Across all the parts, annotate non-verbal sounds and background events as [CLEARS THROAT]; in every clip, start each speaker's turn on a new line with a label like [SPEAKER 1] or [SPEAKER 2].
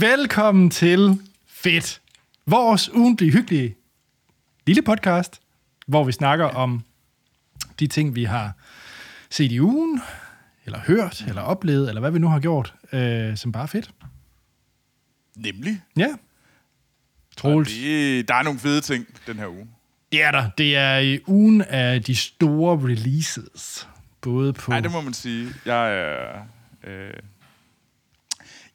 [SPEAKER 1] Velkommen til Fedt. Vores ugentlige hyggelige lille podcast, hvor vi snakker om de ting, vi har set i ugen, eller hørt, eller oplevet, eller hvad vi nu har gjort, øh, som bare er fedt.
[SPEAKER 2] Nemlig.
[SPEAKER 1] Ja. Troels.
[SPEAKER 2] Det, der er nogle fede ting den her uge.
[SPEAKER 1] Det er der. Det er i ugen af de store releases. Både på...
[SPEAKER 2] Nej, det må man sige. Jeg er, øh,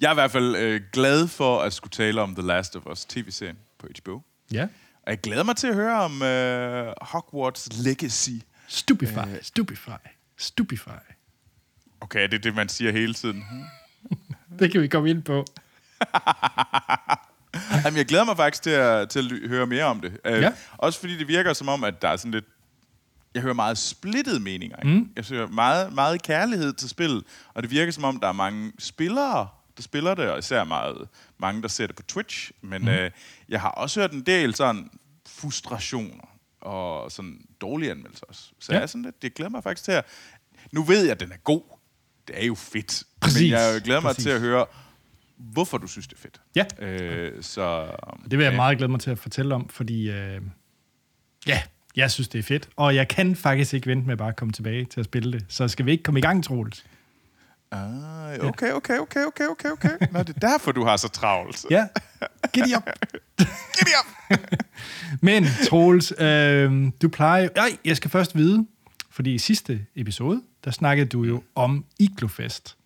[SPEAKER 2] jeg er i hvert fald øh, glad for at skulle tale om The Last of Us tv-serien på HBO.
[SPEAKER 1] Ja.
[SPEAKER 2] Og jeg glæder mig til at høre om øh, Hogwarts Legacy.
[SPEAKER 1] Stupefy, stupefy, stupefy.
[SPEAKER 2] Okay, det er det, man siger hele tiden. [LAUGHS]
[SPEAKER 1] Det kan vi komme ind på. [LAUGHS]
[SPEAKER 2] Jamen, jeg glæder mig faktisk til at, til at høre mere om det. Øh,
[SPEAKER 1] Ja.
[SPEAKER 2] Også fordi det virker som om, at der er sådan lidt... Jeg hører meget splittede meninger. Ikke? Mm. Jeg hører meget, meget kærlighed til spillet, og det virker som om, der er mange spillere, der spiller det, og især meget, mange, der ser det på Twitch. Men mm. øh, jeg har også hørt en del sådan frustrationer og sådan dårlige anmeldelser også. Så
[SPEAKER 1] Ja.
[SPEAKER 2] jeg er sådan lidt, det glæder mig faktisk til at... Nu ved jeg, at den er god. Det er jo fedt.
[SPEAKER 1] Præcis.
[SPEAKER 2] Men jeg glæder mig
[SPEAKER 1] Præcis.
[SPEAKER 2] til at høre, hvorfor du synes, det er fedt.
[SPEAKER 1] Ja.
[SPEAKER 2] Øh, så,
[SPEAKER 1] Det vil jeg
[SPEAKER 2] ja.
[SPEAKER 1] meget glæde mig til at fortælle om, fordi øh, ja, jeg synes, det er fedt. Og jeg kan faktisk ikke vente med bare at komme tilbage til at spille det. Så skal vi ikke komme i gang, Troels?
[SPEAKER 2] Ah, okay, okay, okay, okay, okay, okay. Nå, det er derfor, du har så travlt.
[SPEAKER 1] Ja, giddy op. [LAUGHS]
[SPEAKER 2] Giddy up! [LAUGHS]
[SPEAKER 1] Men Troels, øh, du plejer... Nej, jeg skal først vide, fordi i sidste episode, der snakkede du jo om Iglofest.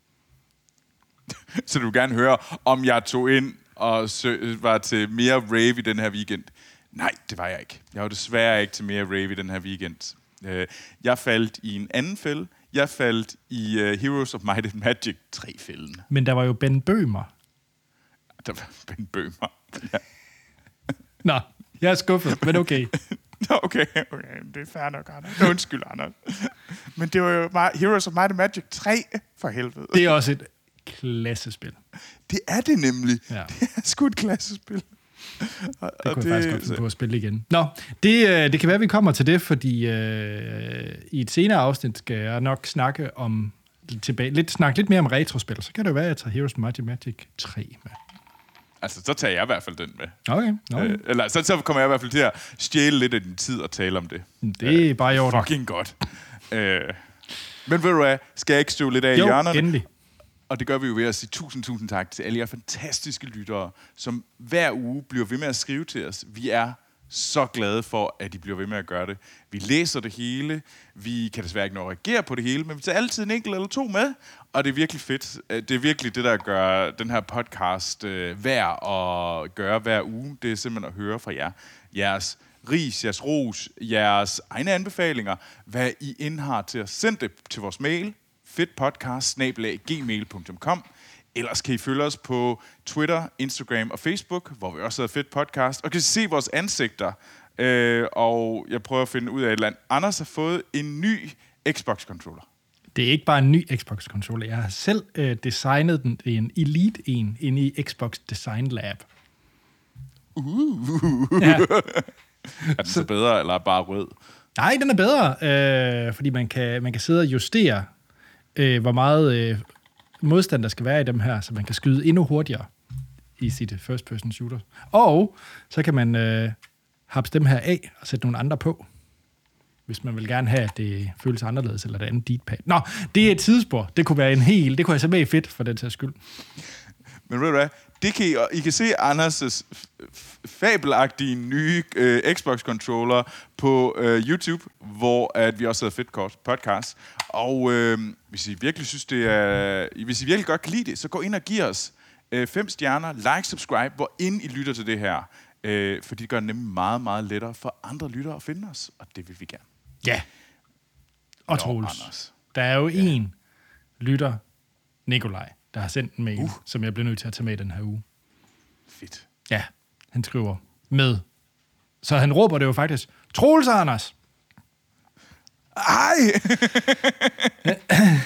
[SPEAKER 1] [LAUGHS]
[SPEAKER 2] Så du vil gerne høre, om jeg tog ind og sø- var til mere rave i den her weekend. Nej, det var jeg ikke. Jeg var desværre ikke til mere rave i den her weekend. Øh, Jeg faldt i en anden fælde. Jeg faldt i uh, Heroes of Might and Magic 3-fælden.
[SPEAKER 1] Men der var jo Ben Bømer.
[SPEAKER 2] Der var [LAUGHS] Ben Bøhmer. Ja.
[SPEAKER 1] Nå, jeg er skuffet, men okay. [LAUGHS]
[SPEAKER 2] Nå, okay, okay. Det er fair nok, Anders. Undskyld, Anders. [LAUGHS] Men det var jo Heroes of Might and Magic 3, for helvede.
[SPEAKER 1] Det er også et klassespil.
[SPEAKER 2] Det er det nemlig.
[SPEAKER 1] Ja.
[SPEAKER 2] Det er sgu et klassespil.
[SPEAKER 1] Det kunne jeg faktisk godt finde på at spille igen. Nå, det, øh, det kan være, at vi kommer til det, fordi øh, i et senere afsnit skal jeg nok snakke om tilbage, lidt, snakke lidt mere om retrospil. Så kan det jo være, at jeg tager Heroes Mighty Magic 3 med.
[SPEAKER 2] Altså, så tager jeg i hvert fald den med.
[SPEAKER 1] Okay, okay.
[SPEAKER 2] Øh, eller så, så kommer jeg i hvert fald til at stjæle lidt af din tid og tale om det.
[SPEAKER 1] det er bare i orden.
[SPEAKER 2] Fucking godt. øh, men ved du hvad, skal jeg ikke støve lidt af i
[SPEAKER 1] Jo,
[SPEAKER 2] hjørnerne?
[SPEAKER 1] endelig.
[SPEAKER 2] Og det gør vi jo ved at sige tusind, tusind tak til alle jer fantastiske lyttere, som hver uge bliver ved med at skrive til os. Vi er så glade for, at I bliver ved med at gøre det. Vi læser det hele. Vi kan desværre ikke nå at reagere på det hele, men vi tager altid en enkelt eller to med. Og det er virkelig fedt. Øh, det er virkelig det, der gør den her podcast øh, værd at gøre hver uge. Det er simpelthen at høre fra jer. Jeres ris, jeres ros, jeres egne anbefalinger, hvad I indhar til at sende det til vores mail, fedtpodcast-gmail.com. Ellers kan I følge os på Twitter, Instagram og Facebook, hvor vi også hedder Fedt Podcast, og kan se vores ansigter. Øh, og jeg prøver at finde ud af et eller andet. Anders har fået en ny Xbox-controller.
[SPEAKER 1] Det er ikke bare en ny Xbox-controller. Jeg har selv øh, designet den. Det er en Elite 1 inde i Xbox Design Lab. Uh. Ja. [LAUGHS]
[SPEAKER 2] Er den så bedre, eller bare rød?
[SPEAKER 1] Nej, den er bedre, øh, fordi man kan, man kan sidde og justere, øh, hvor meget øh, modstand der skal være i dem her, så man kan skyde endnu hurtigere i sit øh, first-person shooter. Og så kan man øh, hapse dem her af og sætte nogle andre på, hvis man vil gerne have, at det føles anderledes, eller det andet deatpad. Nå, det er et tidsspor. Det kunne være en hel, det kunne jeg så med i fedt for den sags skyld.
[SPEAKER 2] Men ved du hvad? Det kan I, I kan se Anders' fabelagtige nye øh, Xbox-controller på øh, YouTube, hvor at vi også hedder Fedt Kort podcast. Og øh, hvis I virkelig synes, det er... Hvis I virkelig godt kan lide det, så gå ind og giv os øh, fem stjerner, like, subscribe, hvor ind I lytter til det her. Øh, fordi det gør det nemlig meget, meget lettere for andre lyttere at finde os, og det vil vi gerne.
[SPEAKER 1] Ja. Og Troels. Der er jo en lytter, Nikolaj, der har sendt en mail, uh. som jeg bliver nødt til at tage med den her uge.
[SPEAKER 2] Fedt.
[SPEAKER 1] Ja, han skriver med. Så han råber det jo faktisk, Troels Anders,
[SPEAKER 2] Ej! [LAUGHS]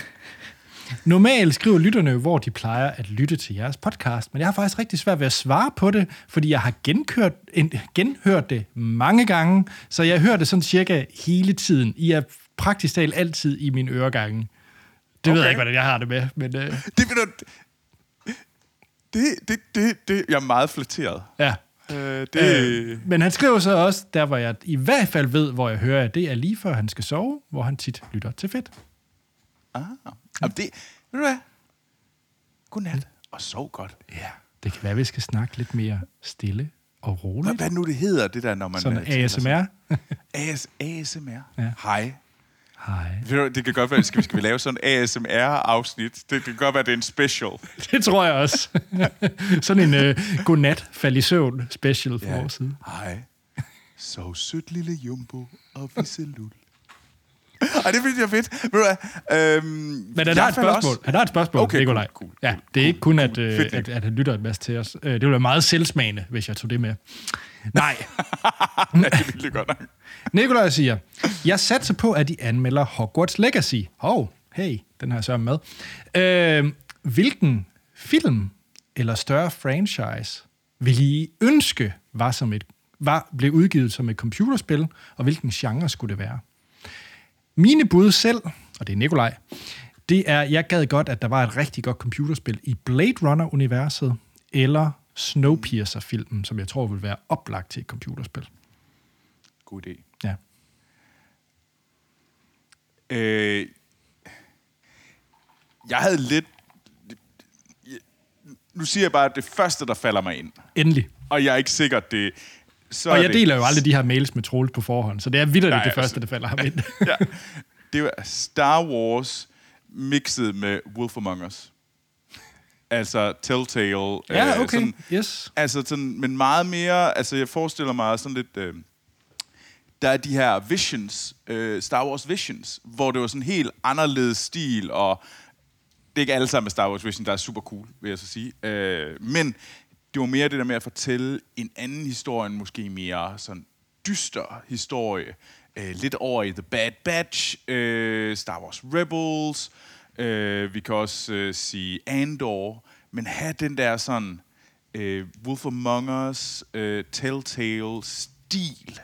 [SPEAKER 1] Normalt skriver lytterne hvor de plejer at lytte til jeres podcast, men jeg har faktisk rigtig svært ved at svare på det, fordi jeg har genkørt, en, genhørt det mange gange, så jeg hører det sådan cirka hele tiden. I er praktisk talt altid i min øregange. Det okay. ved jeg ikke, hvordan jeg har det med, men... Øh,
[SPEAKER 2] Det. Det, det, det, det, jeg er meget flatteret.
[SPEAKER 1] Ja.
[SPEAKER 2] Øh, det, øh.
[SPEAKER 1] Men han skriver så også, der hvor jeg i hvert fald ved, hvor jeg hører, at det er lige før han skal sove, hvor han tit lytter til fedt.
[SPEAKER 2] Ah, jamen det, ved du hvad? Godnat, og sov godt.
[SPEAKER 1] Ja. Det kan være, vi skal snakke lidt mere stille og
[SPEAKER 2] Hvad,
[SPEAKER 1] roligt.
[SPEAKER 2] hvad nu det hedder, det der, når man...
[SPEAKER 1] Sådan
[SPEAKER 2] øh,
[SPEAKER 1] ASMR.
[SPEAKER 2] AS, ASMR?
[SPEAKER 1] Ja.
[SPEAKER 2] Hej.
[SPEAKER 1] Hej.
[SPEAKER 2] Det kan godt være, skal vi, skal vi lave sådan en ASMR-afsnit? Det, det kan godt være, det er en special.
[SPEAKER 1] Det tror jeg også. [LAUGHS] Sådan en uh, godnat fald i søvn special for ja. vores side.
[SPEAKER 2] Hej. Så sødt lille jumbo og visselul. Ej, det synes jeg fedt. Ved du hvad? Øhm,
[SPEAKER 1] Men han har et spørgsmål.
[SPEAKER 2] også-
[SPEAKER 1] Han har et spørgsmål,
[SPEAKER 2] Okay,
[SPEAKER 1] Nikolaj.
[SPEAKER 2] cool, cool,
[SPEAKER 1] ja,
[SPEAKER 2] cool,
[SPEAKER 1] det er ikke kun, at, øh,
[SPEAKER 2] Fedt,
[SPEAKER 1] at, at han lytter en masse til os. Øh, Det ville være meget selvsmagende, hvis jeg tog det med. Nej, [LAUGHS]
[SPEAKER 2] Ja, det ville godt nok.
[SPEAKER 1] Nikolaj siger, jeg satser på, at de anmelder Hogwarts Legacy. Hov, oh, hey, den har jeg sørget med. Øh, hvilken film eller større franchise vil I ønske var, som et, var blev udgivet som et computerspil, og hvilken genre skulle det være? Mine bud selv, og det er Nikolaj, det er, jeg gad godt, at der var et rigtig godt computerspil i Blade Runner-universet, eller Snowpiercer-filmen, som jeg tror vil være oplagt til et computerspil.
[SPEAKER 2] God idé.
[SPEAKER 1] Ja.
[SPEAKER 2] Øh, jeg havde lidt... Nu siger jeg bare, at det første, der falder mig ind,
[SPEAKER 1] Endelig.
[SPEAKER 2] og jeg er ikke sikker, det... Så
[SPEAKER 1] Og jeg
[SPEAKER 2] det,
[SPEAKER 1] deler jo aldrig de her mails med Troels på forhånd, så det er
[SPEAKER 2] Nej,
[SPEAKER 1] det første,
[SPEAKER 2] altså-
[SPEAKER 1] der falder ham ind. [LAUGHS]
[SPEAKER 2] ja, det var Star Wars mixet med Wolf Among Us. Altså Telltale.
[SPEAKER 1] ja,
[SPEAKER 2] øh,
[SPEAKER 1] okay.
[SPEAKER 2] Sådan,
[SPEAKER 1] Yes.
[SPEAKER 2] altså sådan, men meget mere, altså jeg forestiller mig sådan lidt, øh, der er de her visions, øh, Star Wars visions, hvor det var sådan helt anderledes stil, og det er ikke alle sammen med Star Wars Vision, der er super cool, vil jeg så sige. Øh, men det var mere det der med at fortælle en anden historie, en måske mere sådan dyster historie. Øh, lidt over i The Bad Batch, øh, Star Wars Rebels, øh, Øh, vi kan også øh, sige Andor, men have den der sådan øh, Wolf Among Us, øh, Telltale stil,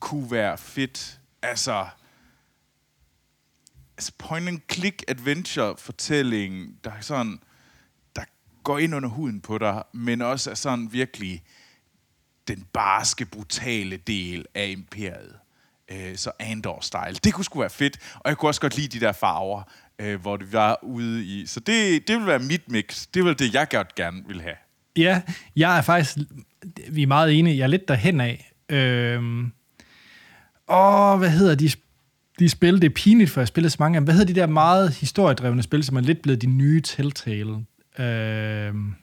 [SPEAKER 2] kunne være fedt. Altså, altså point and click adventure fortælling, der er sådan, der går ind under huden på dig, men også er sådan virkelig den barske, brutale del af imperiet. Øh, så Andor-style. Det kunne sgu være fedt, og jeg kunne også godt lide de der farver, øh, hvor det var ude i. Så det, det vil være mit mix. Det vil det, jeg godt gerne vil have.
[SPEAKER 1] Ja, jeg er faktisk... Vi er meget enige. Jeg er lidt derhen af. Øhm, åh, hvad hedder de, de spil? Det er pinligt, for jeg har spillet så mange af dem. Hvad hedder de der meget historiedrevne spil, som er lidt blevet de nye Telltale? Øhm,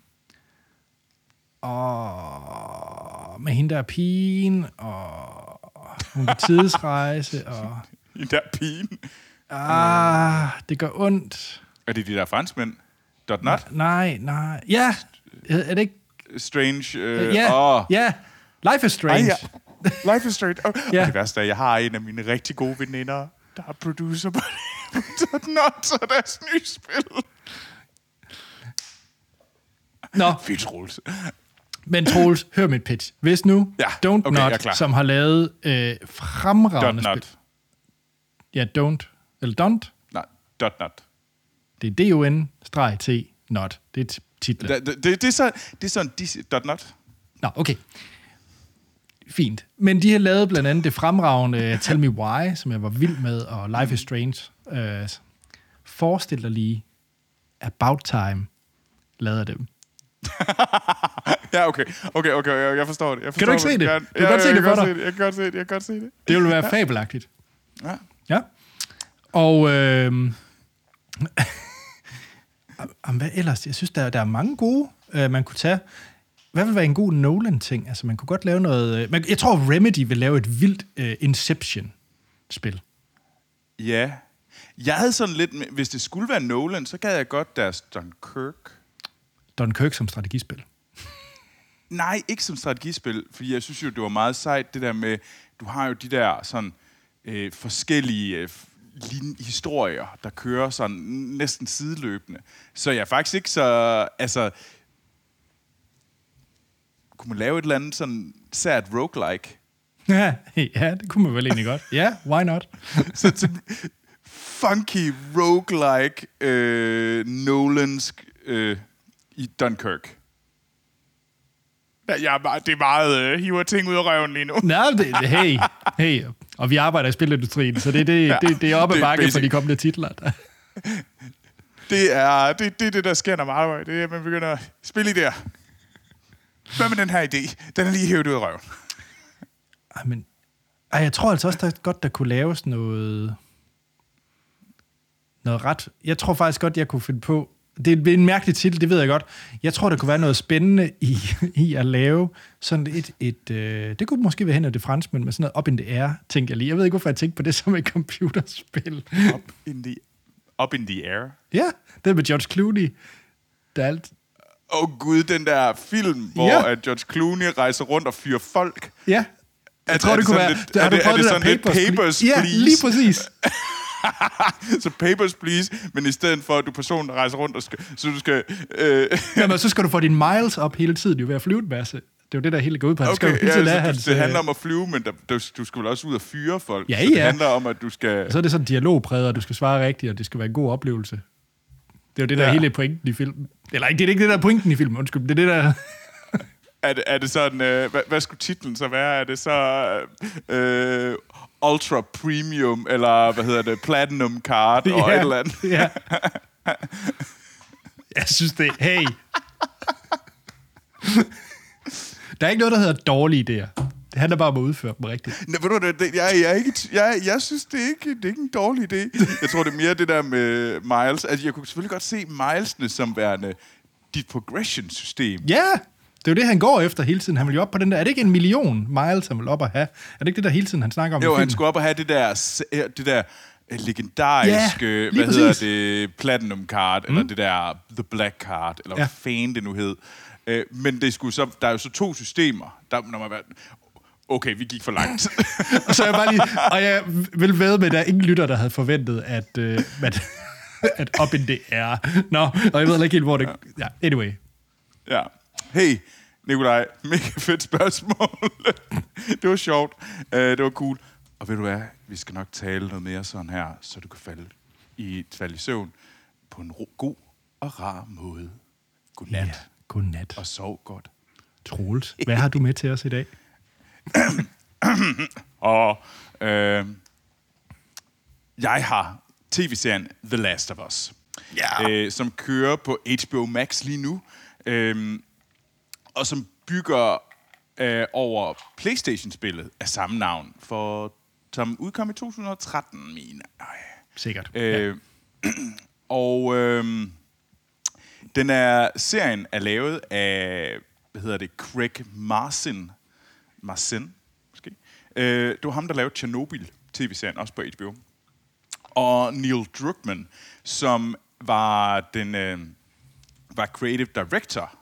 [SPEAKER 1] og med hende der pigen, og hun kan tidsrejse, og... [LAUGHS]
[SPEAKER 2] I der pigen.
[SPEAKER 1] Ah, det gør ondt.
[SPEAKER 2] Er det de der franskmænd? Dot not?
[SPEAKER 1] Nej, nej. Ja, er det ikke...
[SPEAKER 2] Strange. Øh,
[SPEAKER 1] Ja,
[SPEAKER 2] åh.
[SPEAKER 1] ja. Life is Strange.
[SPEAKER 2] Ej, ja. Life is Strange. Oh.
[SPEAKER 1] Ja.
[SPEAKER 2] Ja. Det værste er, at jeg har en af mine rigtig gode veninder, der er producer på [LAUGHS] Dot not, så deres nye spil.
[SPEAKER 1] Nå, [LAUGHS]
[SPEAKER 2] Fedt, Troels.
[SPEAKER 1] men Troels, hør mit pitch. Hvis nu
[SPEAKER 2] Ja,
[SPEAKER 1] Don't
[SPEAKER 2] okay,
[SPEAKER 1] Not, som har lavet øh, fremragende
[SPEAKER 2] Dot
[SPEAKER 1] spil.
[SPEAKER 2] not.
[SPEAKER 1] Ja, Don't. Eller Don't.
[SPEAKER 2] Nej, dot not.
[SPEAKER 1] Det er D-O-N-T, not. Det er t- titlen.
[SPEAKER 2] Det, det, det, det, er så, det er sådan, de, dot not.
[SPEAKER 1] Nå, okay. Fint. Men de har lavet blandt andet det fremragende [LAUGHS] Tell Me Why, som jeg var vild med, og Life is Strange. Øh, forestil dig lige, About Time lavede af dem. [LAUGHS]
[SPEAKER 2] Ja, okay. Okay, okay, jeg, jeg forstår det. Jeg
[SPEAKER 1] Kan du
[SPEAKER 2] forstår,
[SPEAKER 1] ikke se
[SPEAKER 2] hvad
[SPEAKER 1] det?
[SPEAKER 2] gerne-
[SPEAKER 1] Du kan godt se
[SPEAKER 2] jeg
[SPEAKER 1] det for dig.
[SPEAKER 2] se Jeg kan godt se det. Jeg kan godt se det.
[SPEAKER 1] Det ville være fabelagtigt.
[SPEAKER 2] Ja.
[SPEAKER 1] Ja. Og [LAUGHS] øh, Jamen, hvad ellers? Jeg synes, der, der er mange gode, øh, man kunne tage. Hvad vil være en god Nolan-ting? Altså, man kunne godt lave noget... Øh, man, jeg tror, Remedy vil lave et vildt øh, Inception-spil.
[SPEAKER 2] Ja. Jeg havde sådan lidt... Hvis det skulle være Nolan, så gad jeg godt deres Dunkirk.
[SPEAKER 1] Dunkirk som strategispil.
[SPEAKER 2] Nej, ikke som strategispil, fordi jeg synes jo, det var meget sejt, det der med, du har jo de der sådan øh, forskellige øh, lin- historier, der kører sådan næsten sideløbende. Så jeg er faktisk ikke så, altså, kunne man lave et eller andet sådan sært roguelike? [LAUGHS]
[SPEAKER 1] Ja, ja, det kunne man vel egentlig godt. Ja, why not? [LAUGHS]
[SPEAKER 2] så til funky roguelike øh, Nolansk øh, i Dunkirk. Ja, jeg det er meget øh, hiver ting ud af røven lige nu.
[SPEAKER 1] Nej, det, hey, hey. Og vi arbejder i spilindustrien, så det, det,
[SPEAKER 2] Ja,
[SPEAKER 1] det, det er op ad
[SPEAKER 2] det
[SPEAKER 1] bakke for de kommende titler. [LAUGHS]
[SPEAKER 2] Det er det, det, det der sker, når man arbejder. Det er, at man begynder at spille idéer. Hvad med den her idé? Den er lige hævet ud af røven.
[SPEAKER 1] Ej, men, ej, jeg tror altså også, der er godt, der kunne laves noget, noget ret... Jeg tror faktisk godt, jeg kunne finde på... Det er en mærkelig titel, det ved jeg godt. Jeg tror, der kunne være noget spændende i, [LAUGHS] i at lave sådan et... et øh, det kunne måske være hen af det fransk, men med sådan noget up in the air, tænker jeg lige. Jeg ved ikke, hvorfor jeg tænkte på det [LAUGHS] som et computerspil.
[SPEAKER 2] Up in the, up in the air.
[SPEAKER 1] ja, det er med George Clooney. Der er alt...
[SPEAKER 2] Åh oh, gud, den der film, hvor
[SPEAKER 1] Ja.
[SPEAKER 2] ja. George Clooney rejser rundt og fyrer folk.
[SPEAKER 1] Ja, jeg
[SPEAKER 2] Er-
[SPEAKER 1] tror,
[SPEAKER 2] er
[SPEAKER 1] det
[SPEAKER 2] det
[SPEAKER 1] kunne være...
[SPEAKER 2] lidt- er
[SPEAKER 1] du
[SPEAKER 2] det- er det sådan lidt Papers,
[SPEAKER 1] Ja,
[SPEAKER 2] Please?
[SPEAKER 1] lige præcis. [LAUGHS] [LAUGHS]
[SPEAKER 2] Så papers, please. Men i stedet for, at du er personen, der rejser rundt, og skal, så du skal... Øh,
[SPEAKER 1] Jamen, så skal du få dine miles op hele tiden, jo ved at flyve en masse. Det er jo det, der hele går ud på. Han skal jo
[SPEAKER 2] okay, ja,
[SPEAKER 1] tiden
[SPEAKER 2] så
[SPEAKER 1] have
[SPEAKER 2] du,
[SPEAKER 1] hans,
[SPEAKER 2] det handler
[SPEAKER 1] øh,
[SPEAKER 2] om at flyve, men der, du, du skal vel også ud og fyre folk.
[SPEAKER 1] Ja,
[SPEAKER 2] så det
[SPEAKER 1] ja.
[SPEAKER 2] handler om, at du skal...
[SPEAKER 1] Så er det sådan dialogpræget, og du skal svare rigtigt, og det skal være en god oplevelse. Det er jo det, der
[SPEAKER 2] Ja.
[SPEAKER 1] hele pointen i filmen. Eller ikke, det er ikke det, der er pointen i filmen, undskyld. Det er det, der... [LAUGHS]
[SPEAKER 2] Er det, er det sådan, øh, hvad, hvad skulle titlen så være? Er det så øh, Ultra Premium, eller hvad hedder det, Platinum Card, og [LAUGHS] et eller andet?
[SPEAKER 1] ja. [LAUGHS] Jeg synes det... Hey! Der er ikke noget, der hedder dårlige idéer. Det handler bare om at udføre dem rigtigt.
[SPEAKER 2] Nå, ved du, det, jeg, jeg, er ikke, jeg, jeg synes, det er, ikke, det er ikke en dårlig idé. Jeg tror, det er mere det der med Miles. Altså, jeg kunne selvfølgelig godt se Milesene som værende dit progression-system.
[SPEAKER 1] Ja! Det er jo det, han går efter hele tiden. Han vil jo op på den der... Er det ikke en million miles, han vil op at have? Er det ikke det der hele tiden, han snakker om
[SPEAKER 2] Jo, han skulle op og have det der, det der øh, legendariske,
[SPEAKER 1] Ja,
[SPEAKER 2] hvad hedder
[SPEAKER 1] præcis.
[SPEAKER 2] det, Platinum Card, mm. eller det der The Black Card, eller
[SPEAKER 1] Ja.
[SPEAKER 2] hvad fanden det nu hed. Øh, men det skulle så, der er jo så to systemer. Der, når man, okay, vi gik for langt.
[SPEAKER 1] Og [LAUGHS] så er jeg bare lige... Og jeg vil ved med, at der er ingen lytter, der havde forventet, at... Øh, at [LAUGHS] at op in det er. Nå, og jeg ved ikke helt, hvor det... Ja, anyway.
[SPEAKER 2] ja. Hey, Nikolaj, mega fedt spørgsmål. [LAUGHS] det var sjovt. Uh, det var cool. Og ved du hvad, vi skal nok tale noget mere sådan her, så du kan falde i, falde i søvn på en ro, god og rar måde. Godnat.
[SPEAKER 1] Ja, godnat.
[SPEAKER 2] Og sov godt.
[SPEAKER 1] Troels, hvad har du med til os i dag? [CLEARS THROAT]
[SPEAKER 2] Og øh, jeg har tv-serien The Last of Us,
[SPEAKER 1] Ja.
[SPEAKER 2] øh, som kører på HBO Max lige nu, øh, og som bygger øh, over PlayStation-spillet af samme navn, for, som udkom i 2013, mine. Ej.
[SPEAKER 1] Sikkert. ja.
[SPEAKER 2] Øh, [CLEARS THROAT] og øh, den er, serien er lavet af, hvad hedder det, Craig Marcin. Marcin, måske. Øh, det var ham, der lavede Chernobyl, tv-serien, også på HBO. Og Neil Druckmann, som var den øh, var creative director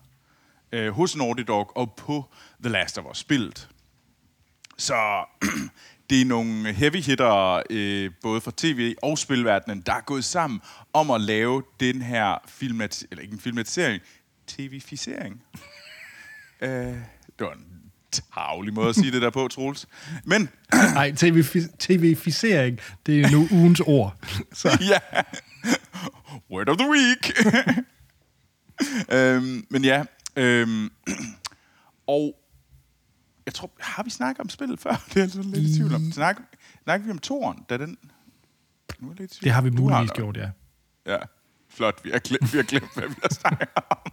[SPEAKER 2] øh, hos Naughty Dog og på The Last of Us spillet. Så [CLEARS THROAT] det er nogle heavy hitter, øh, både fra tv og spilverdenen, der er gået sammen om at lave den her filmat eller ikke en filmatisering, tv-ficering. [LAUGHS] øh, det var en tavlig måde at sige det der på, Troels. Men [CLEARS THROAT]
[SPEAKER 1] Nej, TV, TV-ficering, det er nu ugens ord. Så, [LAUGHS]
[SPEAKER 2] ja, word of the week. [LAUGHS] øhm, men ja, øhm, [CLEARS THROAT] og jeg tror, har vi snakket om spillet før? [LAUGHS] Det er jeg sådan lidt i tvivl om. Snak, snakker vi om toren, da den... Nu er lidt
[SPEAKER 1] det har vi muligvis
[SPEAKER 2] nok.
[SPEAKER 1] gjort, ja.
[SPEAKER 2] Ja, flot. Vi har glemt, vi har glemt hvad vi har snakket om.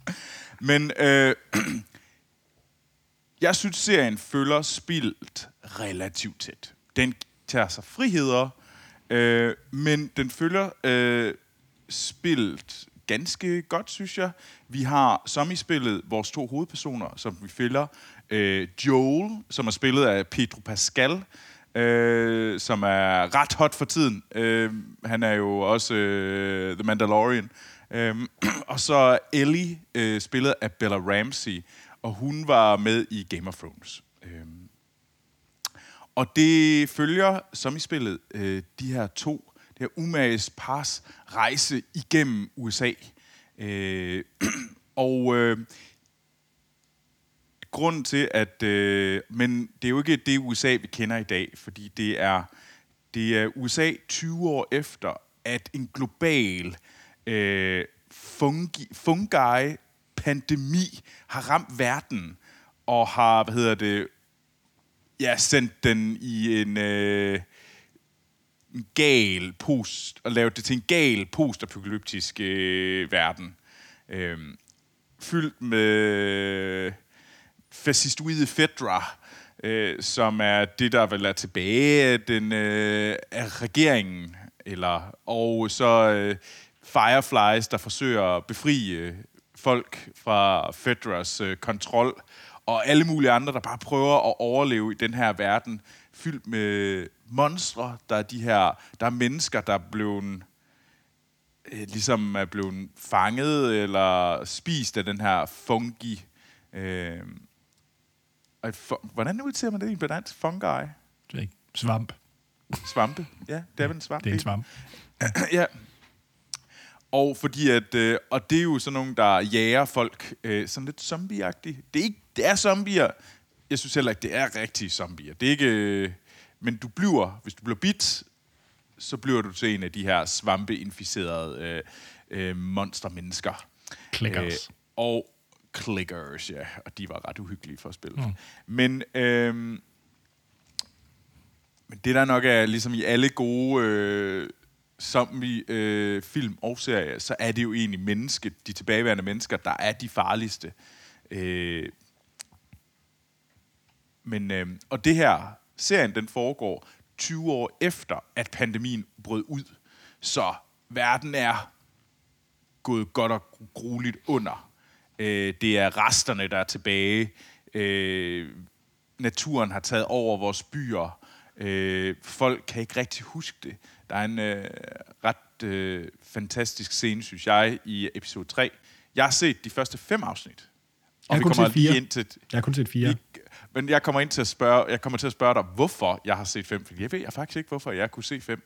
[SPEAKER 2] [LAUGHS] Men øh, [CLEARS THROAT] jeg synes, serien følger spillet relativt tæt. Den tager sig friheder, øh, men den følger øh, spillet ganske godt, synes jeg. Vi har som i spillet vores to hovedpersoner, som vi følger. Øh, Joel, som er spillet af Pedro Pascal, øh, som er ret hot for tiden. Øh, han er jo også øh, The Mandalorian. Øh, [CLEARS THROAT] og så Ellie, øh, spillet af Bella Ramsey, og hun var med i Game of Thrones. Øh, og det følger, som i spillet, øh, de her to, her umages pars rejse igennem USA. Øh, [CLEARS THROAT] og øh, grunden til, at... Øh, men det er jo ikke det USA, vi kender i dag, fordi det er, det er USA 20 år efter, at en global øh, fungi, fungi pandemi har ramt verden. og har, hvad hedder det, ja, sendt den i en, øh, en gal post, og lavet det til en gal postapokalyptisk øh, verden. Øh, fyldt med fascistoide Fedra, øh, som er det, der vel er tilbage af, den, øh, af regeringen, eller, og så øh, Fireflies, der forsøger at befri øh, folk fra Fedras øh, kontrol, og alle mulige andre, der bare prøver at overleve i den her verden, fyldt med monstre, der er de her, der er mennesker, der er blevet øh, ligesom er blevet fanget eller spist af den her fungi. Øh, og fu- hvordan udtaler man det egentlig på dansk? Fungi?
[SPEAKER 1] Det er ikke. Svamp.
[SPEAKER 2] Svampe? Ja, det er vel en svamp.
[SPEAKER 1] Det er en svamp. [CLEARS THROAT]
[SPEAKER 2] ja. Og fordi at, øh, og det er jo sådan nogle, der jager folk øh, sådan lidt zombieagtigt. Det er ikke, det er zombier. Jeg synes heller ikke, det er rigtige zombier. Det er ikke, øh, men du bliver, hvis du bliver bit, så bliver du til en af de her svampeinficerede øh, øh, monstermennesker.
[SPEAKER 1] Clickers.
[SPEAKER 2] Øh, og clickers, ja. Og de var ret uhyggelige for at spille. Mm. Men, øh, men det der nok er, ligesom i alle gode øh, zombie øh, film og serier, så er det jo egentlig menneske, de tilbageværende mennesker, der er de farligste. Øh, men, øh, og det her, serien den foregår 20 år efter, at pandemien brød ud. Så verden er gået godt og grueligt under. Øh, det er resterne, der er tilbage. Øh, naturen har taget over vores byer. Øh, folk kan ikke rigtig huske det. Der er en øh, ret øh, fantastisk scene, synes jeg, i episode 3. Jeg har set de første fem afsnit.
[SPEAKER 1] Jeg har kun set
[SPEAKER 2] lige
[SPEAKER 1] fire.
[SPEAKER 2] ind til,
[SPEAKER 1] Jeg har kun set fire.
[SPEAKER 2] vi, men jeg kommer, ind til at spørge, jeg kommer til at spørge dig, hvorfor jeg har set fem. For jeg ved jeg faktisk ikke, hvorfor jeg kunne se fem.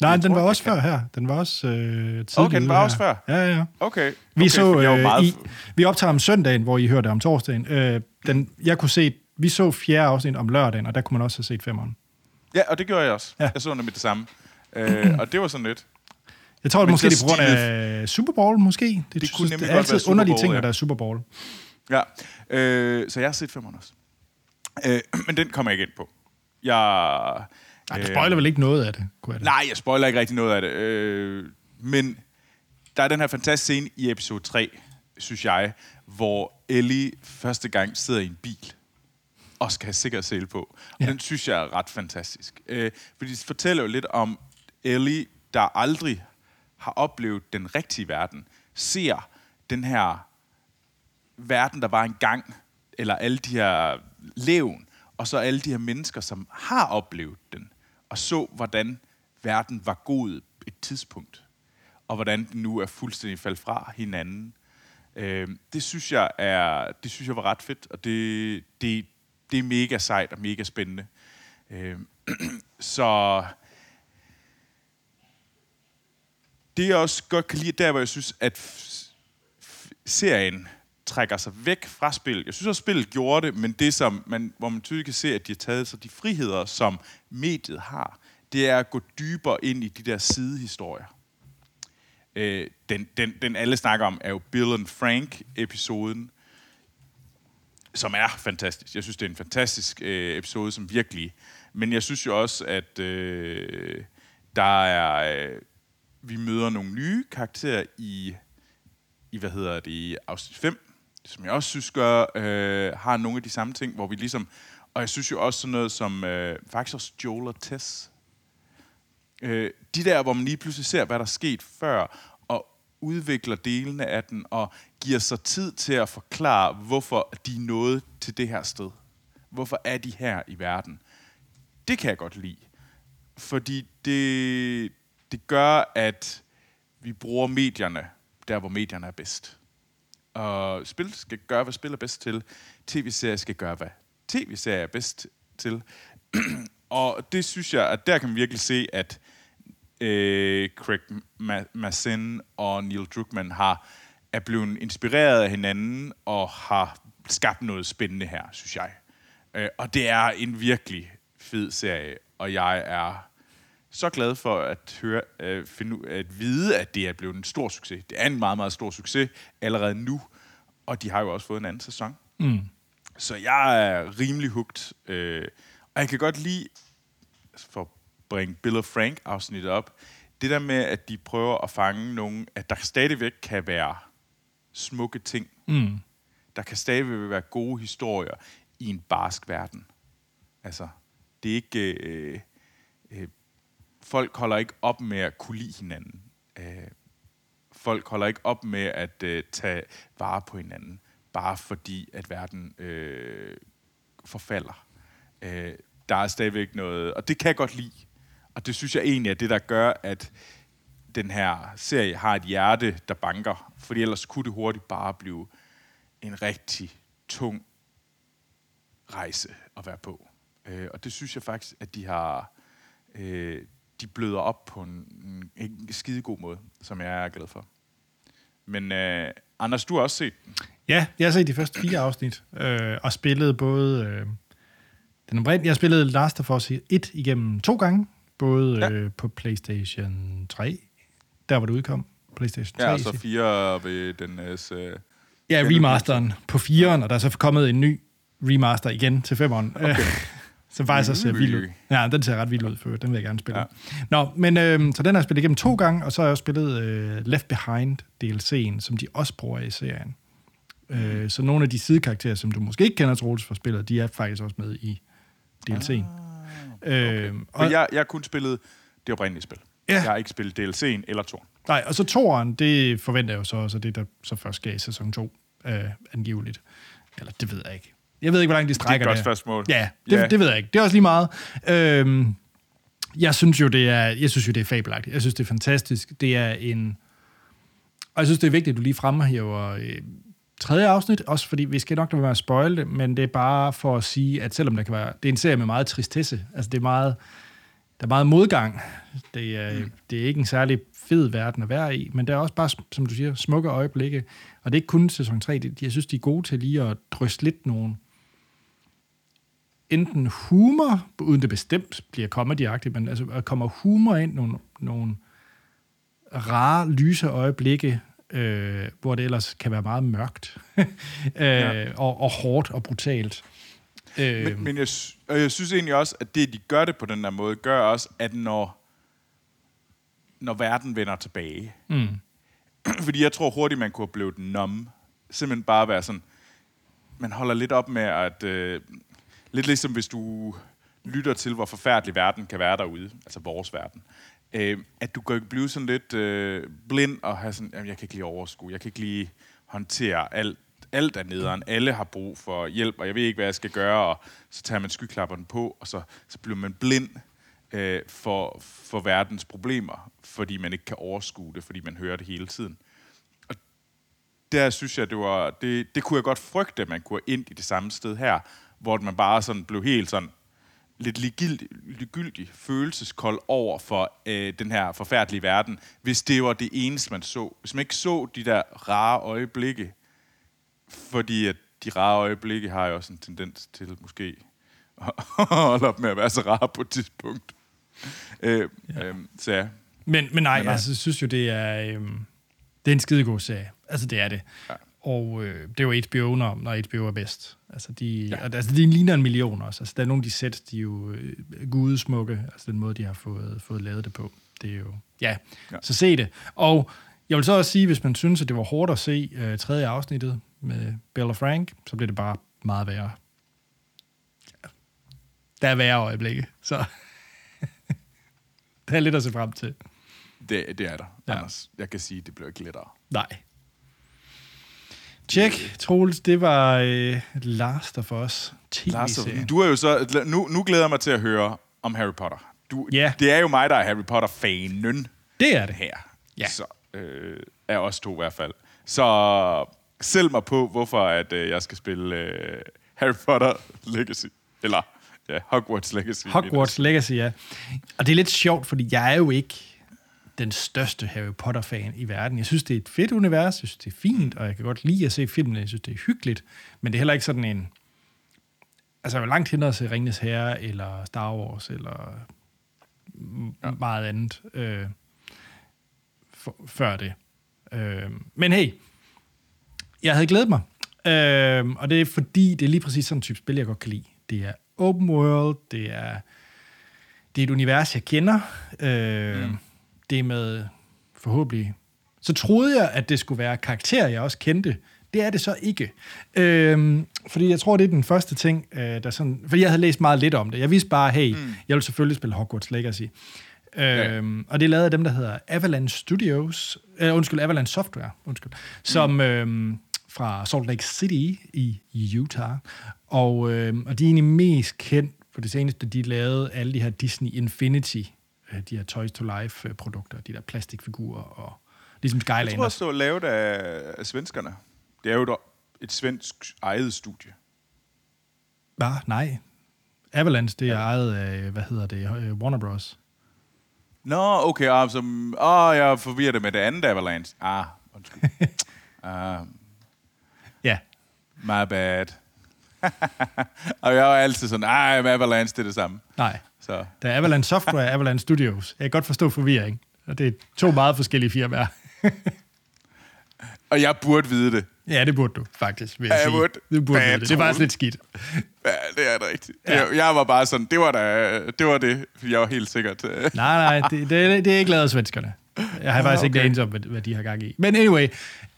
[SPEAKER 1] Nej,
[SPEAKER 2] jeg
[SPEAKER 1] den
[SPEAKER 2] tror,
[SPEAKER 1] var også før her. Den var også øh, tidligt
[SPEAKER 2] Okay, den var
[SPEAKER 1] ude
[SPEAKER 2] også
[SPEAKER 1] her.
[SPEAKER 2] før?
[SPEAKER 1] Ja, ja.
[SPEAKER 2] Okay.
[SPEAKER 1] Vi
[SPEAKER 2] okay,
[SPEAKER 1] så,
[SPEAKER 2] jeg var
[SPEAKER 1] øh,
[SPEAKER 2] meget-
[SPEAKER 1] i, vi optager om søndagen, hvor I hørte om torsdagen. Øh, den, jeg kunne se, vi så fjerde afsnit om lørdagen, og der kunne man også have set femeren.
[SPEAKER 2] Ja, og det gjorde jeg også.
[SPEAKER 1] Ja.
[SPEAKER 2] Jeg så nemlig det samme. Øh, og det var sådan lidt.
[SPEAKER 1] Jeg tror, det måske
[SPEAKER 2] så
[SPEAKER 1] det er på grund af Super Bowl, måske. Det,
[SPEAKER 2] Det kunne nemlig
[SPEAKER 1] det er altid underlige ting, når der er Super Bowl.
[SPEAKER 2] Ja. Øh, så jeg har set femmeren også. Øh, [CLEARS THROAT] men den kommer jeg ikke ind på. Jeg...
[SPEAKER 1] Nej, du spoiler vel ikke noget af det, kunne jeg da.
[SPEAKER 2] Nej, jeg spoiler ikke rigtig noget af det. Øh, men der er den her fantastiske scene i episode 3, synes jeg, hvor Ellie første gang sidder i en bil og skal have sikkerhedssele på. Og
[SPEAKER 1] ja.
[SPEAKER 2] den synes jeg er ret fantastisk. Øh, fordi det fortæller jo lidt om Ellie, der aldrig har oplevet den rigtige verden, ser den her verden, der var engang, eller alle de her levn, og så alle de her mennesker, som har oplevet den, og så, hvordan verden var god et tidspunkt, og hvordan den nu er fuldstændig faldt fra hinanden. Øh, det synes jeg er, det synes jeg var ret fedt, og det, det, det er mega sejt og mega spændende. Øh, [CLEARS THROAT] så det jeg også godt kan lide, der hvor jeg synes, at f- f- serien trækker sig væk fra spil. Jeg synes også, at spillet gjorde det, men det, som man, hvor man tydeligt kan se, at de har taget sig de friheder, som mediet har, det er at gå dybere ind i de der sidehistorier. Øh, den, den, den alle snakker om, er jo Bill and Frank-episoden, som er fantastisk. Jeg synes, det er en fantastisk øh, episode, som virkelig... Men jeg synes jo også, at øh, der er... Øh, vi møder nogle nye karakterer i, i hvad hedder det, i afsnit 5, som jeg også synes gør, øh, har nogle af de samme ting, hvor vi ligesom... Og jeg synes jo også sådan noget som... Øh, faktisk også Joel og Tess. Øh, de der, hvor man lige pludselig ser, hvad der er sket før, og udvikler delene af den, og giver sig tid til at forklare, hvorfor de er nået til det her sted. Hvorfor er de her i verden? Det kan jeg godt lide. Fordi det, det gør, at vi bruger medierne der, hvor medierne er bedst. Og spil skal gøre, hvad spil er bedst til. TV-serier skal gøre, hvad tv-serier er bedst til. [CLEARS THROAT] og det synes jeg, at der kan man virkelig se, at øh, Craig Mazin og Neil Druckmann har, er blevet inspireret af hinanden og har skabt noget spændende her, synes jeg. Øh, og det er en virkelig fed serie, og jeg er så glad for at høre, øh, finde, at vide, at det er blevet en stor succes. Det er en meget, meget stor succes allerede nu, og de har jo også fået en anden sæson.
[SPEAKER 1] Mm.
[SPEAKER 2] Så jeg er rimelig hugt. Øh, og jeg kan godt lide, for at bringe Bill og Frank afsnittet op, det der med, at de prøver at fange nogen, at der stadigvæk kan være smukke ting.
[SPEAKER 1] Mm.
[SPEAKER 2] Der kan stadigvæk være gode historier i en barsk verden. Altså, det er ikke... Øh, øh, folk holder ikke op med at kunne lide hinanden. Øh, folk holder ikke op med at øh, tage vare på hinanden, bare fordi, at verden øh, forfalder. Øh, der er stadigvæk noget, og det kan jeg godt lide. Og det synes jeg egentlig er det, der gør, at den her serie har et hjerte, der banker. Fordi ellers kunne det hurtigt bare blive en rigtig tung rejse at være på. Øh, og det synes jeg faktisk, at de har... Øh, de bløder op på en, en, skidegod måde, som jeg er glad for. Men øh, Anders, du har også set.
[SPEAKER 1] Ja, jeg har set de første fire afsnit, øh, og spillet både... Øh, den oprindelige, jeg spillede Last of Us 1 igennem to gange, både
[SPEAKER 2] Ja.
[SPEAKER 1] øh, på PlayStation 3, der hvor det udkom, PlayStation 3.
[SPEAKER 2] Ja, og så fire ved den... Øh, øh,
[SPEAKER 1] Ja, remasteren på 4'eren, og der er så kommet en ny remaster igen til 5'eren. Okay. [LAUGHS] Som faktisk også ser vild ud. Ja, den ser ret vild ud, for den vil jeg gerne spille. Ja. Nå, men øh, så den har jeg spillet igennem to gange, og så har jeg også spillet øh, Left Behind DLC'en, som de også bruger i serien. Øh, så nogle af de sidekarakterer, som du måske ikke kender Troels fra spillet, de er faktisk også med i DLC'en. Ah, okay. øh,
[SPEAKER 2] For jeg, jeg har kun spillet det oprindelige spil.
[SPEAKER 1] Ja.
[SPEAKER 2] Jeg har ikke spillet DLC'en eller toren.
[SPEAKER 1] Nej, og så toeren, det forventer jeg jo så også, det der så først i sæson 2, øh, angiveligt. Eller det ved jeg ikke. Jeg ved ikke, hvor langt de
[SPEAKER 2] Det er
[SPEAKER 1] strækker
[SPEAKER 2] et godt spørgsmål.
[SPEAKER 1] Ja, det,
[SPEAKER 2] Ja.
[SPEAKER 1] det ved jeg ikke. Det er også lige meget. Øhm, jeg synes jo, det er, jeg synes jo, det er fabelagtigt. Jeg synes, det er fantastisk. Det er en... Og jeg synes, det er vigtigt, at du lige fremhæver øh, tredje afsnit, også fordi vi skal nok lade være spoil det, men det er bare for at sige, at selvom der kan være... Det er en serie med meget tristesse. Altså, det er meget... Der er meget modgang. Det er, mm. det er ikke en særlig fed verden at være i, men der er også bare, som du siger, smukke øjeblikke. Og det er ikke kun sæson 3. Det, jeg synes, de er gode til lige at drysse lidt nogle enten humor, uden det bestemt bliver comedy men altså, kommer humor ind, nogle, nogle rare, lyse øjeblikke, øh, hvor det ellers kan være meget mørkt, [LAUGHS] øh,
[SPEAKER 2] Ja.
[SPEAKER 1] og, og hårdt og brutalt. Øh,
[SPEAKER 2] Men, men jeg, og jeg synes egentlig også, at det, de gør det på den der måde, gør også, at når, når verden vender tilbage,
[SPEAKER 1] mm, [CLEARS THROAT]
[SPEAKER 2] fordi jeg tror hurtigt, man kunne have blevet numb. Simpelthen bare være sådan, man holder lidt op med at... Øh, lidt ligesom hvis du lytter til, hvor forfærdelig verden kan være derude, altså vores verden. Øh, at du kan blive sådan lidt øh, blind og have sådan, jamen, jeg kan ikke lige overskue, jeg kan ikke lige håndtere alt, alt er nederen. Alle har brug for hjælp, og jeg ved ikke, hvad jeg skal gøre, og så tager man skyklapperne på, og så, så bliver man blind øh, for, for verdens problemer, fordi man ikke kan overskue det, fordi man hører det hele tiden der synes jeg, det var, det, det kunne jeg godt frygte, at man kunne ind i det samme sted her, hvor man bare sådan blev helt sådan lidt ligegyldig, ligegyldig følelseskold over for øh, den her forfærdelige verden, hvis det var det eneste, man så. Hvis man ikke så de der rare øjeblikke, fordi at de rare øjeblikke har jo også en tendens til måske at holde op med at være så rare på et tidspunkt. Øh, ja. øh, så ja.
[SPEAKER 1] Men, men nej,
[SPEAKER 2] Men nej.
[SPEAKER 1] altså, jeg synes jo, det er, øhm, det er en skidegod serie. Altså, det er det.
[SPEAKER 2] Ja.
[SPEAKER 1] Og øh, det er jo HBO, når, når HBO er bedst. Altså, de, ja. altså, de ligner en million også. Altså, der er nogle af de sæt, de er jo øh, gudesmukke. Altså, den måde, de har fået, fået lavet det på. Det er jo... Ja.
[SPEAKER 2] Ja.
[SPEAKER 1] så se det. Og jeg vil så også sige, hvis man synes, at det var hårdt at se øh, tredje afsnittet med Bill og Frank, så bliver det bare meget værre. Ja. Der er værre øjeblikke, så... [LAUGHS] der er lidt at se frem til.
[SPEAKER 2] Det, det er der,
[SPEAKER 1] ja.
[SPEAKER 2] Anders. Jeg kan sige, at det bliver ikke lettere.
[SPEAKER 1] Nej. Tjek, Troels, det var øh, Last of Us tv-serien.
[SPEAKER 2] du er jo så... Nu, nu glæder jeg mig til at høre om Harry Potter. Du,
[SPEAKER 1] Ja.
[SPEAKER 2] Det er jo mig, der er Harry Potter-fanen
[SPEAKER 1] Det er det.
[SPEAKER 2] her.
[SPEAKER 1] Ja.
[SPEAKER 2] Så øh, er os to i hvert fald. Så sælg mig på, hvorfor at, øh, jeg skal spille øh, Harry Potter Legacy. Eller ja, Hogwarts Legacy.
[SPEAKER 1] Hogwarts Legacy, ja. Og det er lidt sjovt, fordi jeg er jo ikke den største Harry Potter-fan i verden. Jeg synes, det er et fedt univers, jeg synes, det er fint, og jeg kan godt lide at se filmene, jeg synes, det er hyggeligt, men det er heller ikke sådan en... Altså, jeg er langt hellere at se Ringnes Herre, eller Star Wars, eller ja. meget andet øh, for, før det. Øh, men hey, jeg havde glædet mig. Øhm, og det er fordi, det er lige præcis sådan en type spil, jeg godt kan lide. Det er open world, det er, det er et univers, jeg kender. Øh, mm. Det med forhåbentlig... Så troede jeg, at det skulle være karakterer, jeg også kendte. Det er det så ikke. Øhm, fordi jeg tror, det er den første ting, øh, der sådan... Fordi jeg havde læst meget lidt om det. Jeg vidste bare, hey, mm. jeg vil selvfølgelig spille Hogwarts Legacy. Øhm, ja. Og det er lavet af dem, der hedder Avalanche Studios. Øh, undskyld, Avalanche Software. Undskyld. Som... Mm. Øhm, fra Salt Lake City i Utah. Og, øh, og de er egentlig mest kendt for det seneste, de lavede alle de her Disney Infinity, de her Toys to Life-produkter, de der plastikfigurer og ligesom Skylanders. Jeg
[SPEAKER 2] tror også, det var lavet af, af svenskerne. Det er jo et svensk eget studie.
[SPEAKER 1] Hvad? Nej. Avalanche, det er ja. ejet af, hvad hedder det, øh, Warner Bros.
[SPEAKER 2] Nå, okay, ah, som, oh, jeg forvirrer det med det andet Avalanche. Ah, undskyld. uh, [LAUGHS]
[SPEAKER 1] Ja.
[SPEAKER 2] My bad. [LAUGHS] og jeg er altid sådan, nej, Avalanche, det er det samme.
[SPEAKER 1] Nej, så. der er Avalanche Software Avalanche Studios. Jeg kan godt forstå forvirring. Og det er to meget forskellige firmaer. [LAUGHS]
[SPEAKER 2] og jeg burde vide det.
[SPEAKER 1] Ja, det burde du faktisk, vil
[SPEAKER 2] jeg, jeg
[SPEAKER 1] sige.
[SPEAKER 2] Burde.
[SPEAKER 1] Du burde vide det. Det er faktisk lidt skidt.
[SPEAKER 2] Ja, det er det rigtigt. Ja. Jeg, jeg var bare sådan, det var, da, det var det, jeg var helt sikkert.
[SPEAKER 1] nej, nej, det, det, det er ikke lavet af svenskerne. Jeg har faktisk okay. ikke anelse om, hvad, hvad de har gang i. Men anyway,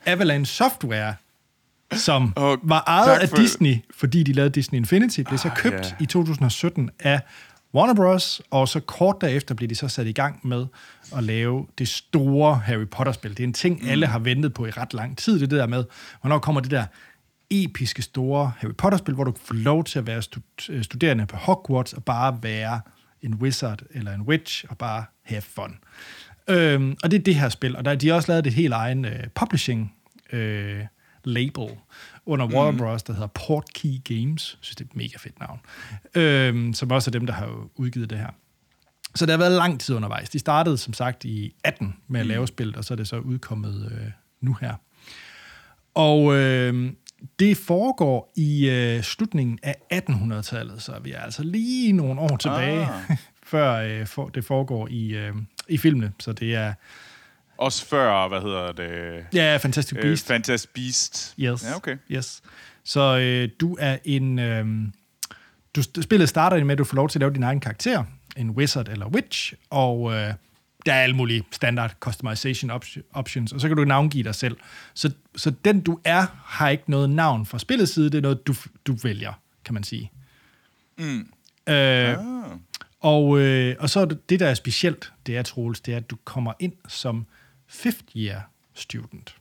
[SPEAKER 1] Avalanche Software som oh, var ejet af for... Disney, fordi de lavede Disney Infinity, blev så ah, købt yeah. i 2017 af Warner Bros., og så kort derefter blev de så sat i gang med at lave det store Harry Potter-spil. Det er en ting, mm. alle har ventet på i ret lang tid, det der med, hvornår kommer det der episke store Harry Potter-spil, hvor du får lov til at være studerende på Hogwarts og bare være en wizard eller en witch og bare have fun. Øhm, og det er det her spil, og der, de har også lavet det helt egen øh, publishing øh, label under Warner mm. Bros., der hedder Portkey Games. Jeg synes, det er et mega fedt navn. Øhm, som også er dem, der har udgivet det her. Så det har været lang tid undervejs. De startede, som sagt, i 18 med at mm. lave spil, og så er det så udkommet øh, nu her. Og øh, det foregår i øh, slutningen af 1800-tallet, så vi er altså lige nogle år tilbage, ah. [LAUGHS] før øh, for, det foregår i, øh, i filmene. Så det er
[SPEAKER 2] også før, hvad hedder det?
[SPEAKER 1] Ja, Fantastic øh, Beast.
[SPEAKER 2] Øh, Fantastic Beast.
[SPEAKER 1] Yes.
[SPEAKER 2] Ja, okay.
[SPEAKER 1] Yes. Så øh, du er en... Øh, du, spillet starter med, at du får lov til at lave din egen karakter, en wizard eller witch, og øh, der er alle mulige standard customization options, og så kan du navngive dig selv. Så, så den, du er, har ikke noget navn fra spillets side, det er noget, du, du vælger, kan man sige.
[SPEAKER 2] Mm. Øh, ah.
[SPEAKER 1] og, øh, og så det, der er specielt, det er, Troels, det er, at du kommer ind som fifth year student.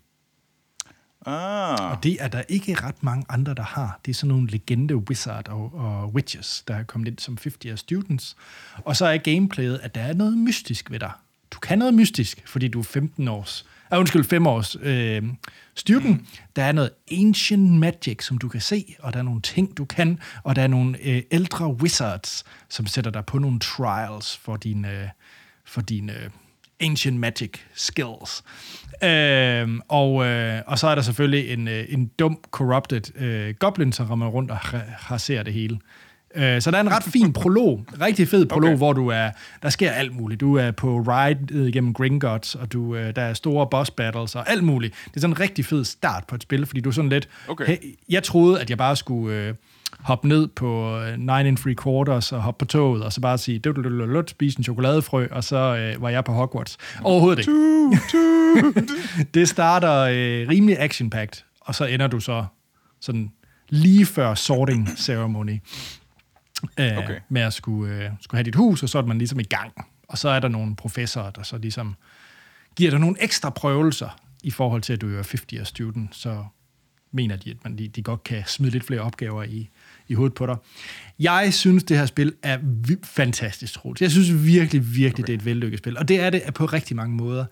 [SPEAKER 2] Ah.
[SPEAKER 1] Og det er der ikke ret mange andre, der har. Det er sådan nogle legende wizard og, og witches, der er kommet ind som 50 year students. Og så er gameplayet, at der er noget mystisk ved dig. Du kan noget mystisk, fordi du er 15 års, uh, undskyld, 5 års øh, student. Mm. Der er noget ancient magic, som du kan se, og der er nogle ting, du kan, og der er nogle øh, ældre wizards, som sætter dig på nogle trials for din, øh, for din øh, ancient magic skills. Øh, og, øh, og så er der selvfølgelig en, øh, en dum, corrupted øh, goblin, som rammer rundt og ser det hele. Øh, så der er en ret fin prolog, rigtig fed prolog, okay. hvor du er, der sker alt muligt. Du er på ride igennem Gringotts, og du, øh, der er store boss battles og alt muligt. Det er sådan en rigtig fed start på et spil, fordi du er sådan lidt...
[SPEAKER 2] Okay. Hey,
[SPEAKER 1] jeg troede, at jeg bare skulle... Øh, hoppe ned på 9 øh, and 3 quarters og hoppe på toget, og så bare sige, lut, spise en chokoladefrø, og så øh, var jeg på Hogwarts. Overhovedet ikke. [LAUGHS] det starter øh, rimelig action-packed, og så ender du så sådan lige før sorting ceremony øh, okay. med at skulle, øh, skulle have dit hus, og så er man ligesom i gang. Og så er der nogle professorer, der så ligesom giver dig nogle ekstra prøvelser i forhold til, at du er 50 student, så mener de, at man, de, de godt kan smide lidt flere opgaver i, i hovedet på dig. Jeg synes, det her spil er fantastisk, Troels. Jeg synes virkelig, virkelig, okay. det er et vellykket spil. Og det er det på rigtig mange måder.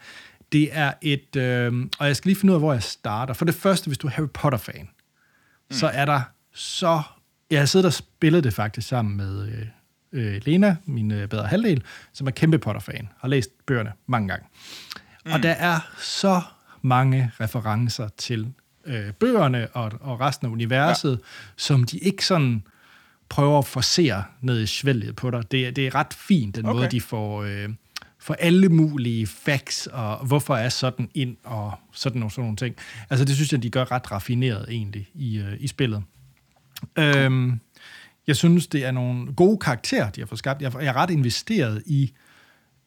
[SPEAKER 1] Det er et... Øh, og jeg skal lige finde ud af, hvor jeg starter. For det første, hvis du er Harry Potter-fan, mm. så er der så... Jeg har siddet og spillet det faktisk sammen med øh, øh, Lena, min øh, bedre halvdel, som er kæmpe Potter-fan. Har læst bøgerne mange gange. Mm. Og der er så mange referencer til øh, bøgerne og, og resten af universet, ja. som de ikke sådan prøver at forsere ned i svælget på dig. Det, det er ret fint, den okay. måde, de får, øh, for alle mulige facts, og hvorfor er sådan ind, og sådan nogle, sådan nogle ting. Altså, det synes jeg, de gør ret raffineret egentlig i, øh, i spillet. Øhm, jeg synes, det er nogle gode karakterer, de har fået skabt. Jeg er jeg er ret investeret i,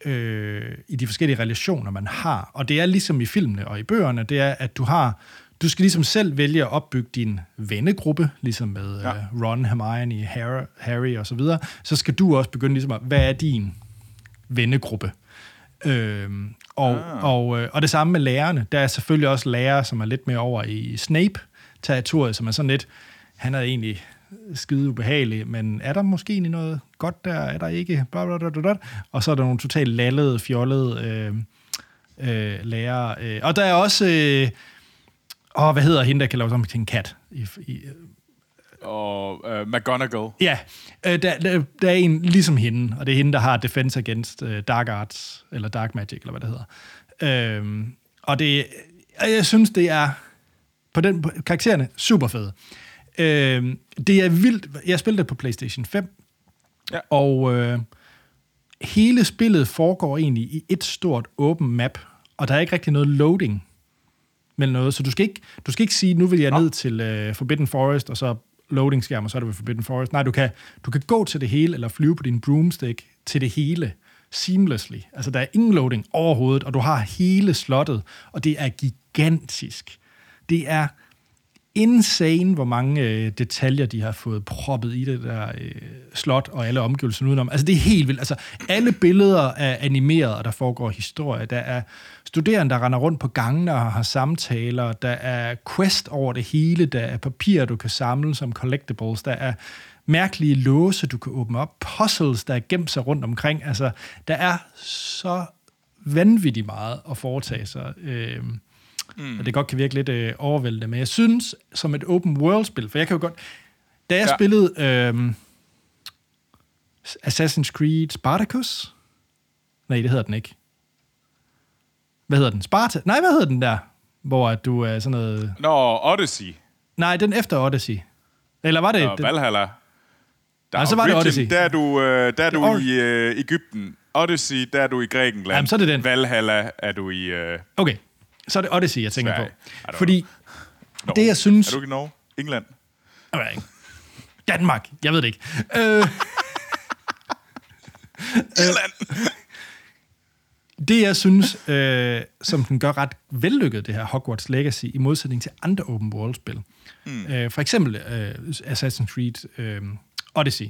[SPEAKER 1] øh, i de forskellige relationer, man har. Og det er ligesom i filmene og i bøgerne, det er, at du har du skal ligesom selv vælge at opbygge din vennegruppe, ligesom med ja. uh, Ron, Hermione, Harry, Harry og så videre. Så skal du også begynde ligesom at, hvad er din vennegruppe? Øhm, og, ah. og, øh, og det samme med lærerne. Der er selvfølgelig også lærere, som er lidt mere over i Snape-territoriet, som er sådan lidt, han er egentlig skide ubehagelig, men er der måske egentlig noget godt der? Er der ikke? Og så er der nogle totalt lallede, fjollede øh, øh, lærere. Øh. Og der er også... Øh, åh, hvad hedder hende, der kan lave sådan til en kat? I, i,
[SPEAKER 2] Og uh, McGonagall.
[SPEAKER 1] Ja, øh, der, der, der er en ligesom hende, og det er hende, der har Defense Against uh, Dark Arts, eller Dark Magic, eller hvad det hedder. Øhm, og det, jeg synes, det er på den på karaktererne super fede. Øhm, det er vildt. Jeg spillede det på PlayStation 5,
[SPEAKER 2] Ja.
[SPEAKER 1] og øh, hele spillet foregår egentlig i et stort åben map, og der er ikke rigtig noget loading mellem noget, så du skal ikke, du skal ikke sige, nu vil jeg
[SPEAKER 2] Nå.
[SPEAKER 1] ned til øh, Forbidden Forest, og så loading skærm, og så er du ved Forbidden Forest. Nej, du kan, du kan gå til det hele, eller flyve på din broomstick til det hele, seamlessly. Altså, der er ingen loading overhovedet, og du har hele slottet, og det er gigantisk. Det er insane, hvor mange øh, detaljer, de har fået proppet i det der øh, slot og alle omgivelser udenom. Altså, det er helt vildt. Altså, alle billeder er animeret, og der foregår historie. Der er studerende, der render rundt på gangene og har samtaler. Der er quest over det hele. Der er papirer, du kan samle som collectibles. Der er mærkelige låse, du kan åbne op. Puzzles, der er gemt sig rundt omkring. Altså, der er så vanvittigt meget at foretage sig. Øh, mm. Og det godt kan virke lidt øh, overvældende. Men jeg synes, som et open world-spil, for jeg kan jo godt... Da jeg
[SPEAKER 2] Ja.
[SPEAKER 1] spillede øh, Assassin's Creed Spartacus... Nej, det hedder den ikke. Hvad hedder den? Sparta? Nej, hvad hedder den der? Hvor du er sådan noget...
[SPEAKER 2] Nå, Odyssey.
[SPEAKER 1] Nej, den efter Odyssey. Eller var det...
[SPEAKER 2] Og
[SPEAKER 1] den,
[SPEAKER 2] Valhalla. Der
[SPEAKER 1] Nej, så var det
[SPEAKER 2] Origin,
[SPEAKER 1] Odyssey.
[SPEAKER 2] Der er du, øh, der er du
[SPEAKER 1] Or-
[SPEAKER 2] i øh, Ægypten. Odyssey, der er du i Grækenland.
[SPEAKER 1] Jamen, så er det den.
[SPEAKER 2] Valhalla er du i... Øh,
[SPEAKER 1] Okay, så er det Odyssey, jeg tænker
[SPEAKER 2] Sverige.
[SPEAKER 1] På. Fordi
[SPEAKER 2] Norge.
[SPEAKER 1] det, jeg synes...
[SPEAKER 2] Er du ikke i Norge? England?
[SPEAKER 1] Ikke. Danmark, jeg ved det ikke. Øh, [LAUGHS]
[SPEAKER 2] Irland!
[SPEAKER 1] det, jeg synes, øh, som den gør ret vellykket, det her Hogwarts Legacy, i modsætning til andre open world-spil. Mm. Øh, for eksempel øh, Assassin's Creed øh, Odyssey.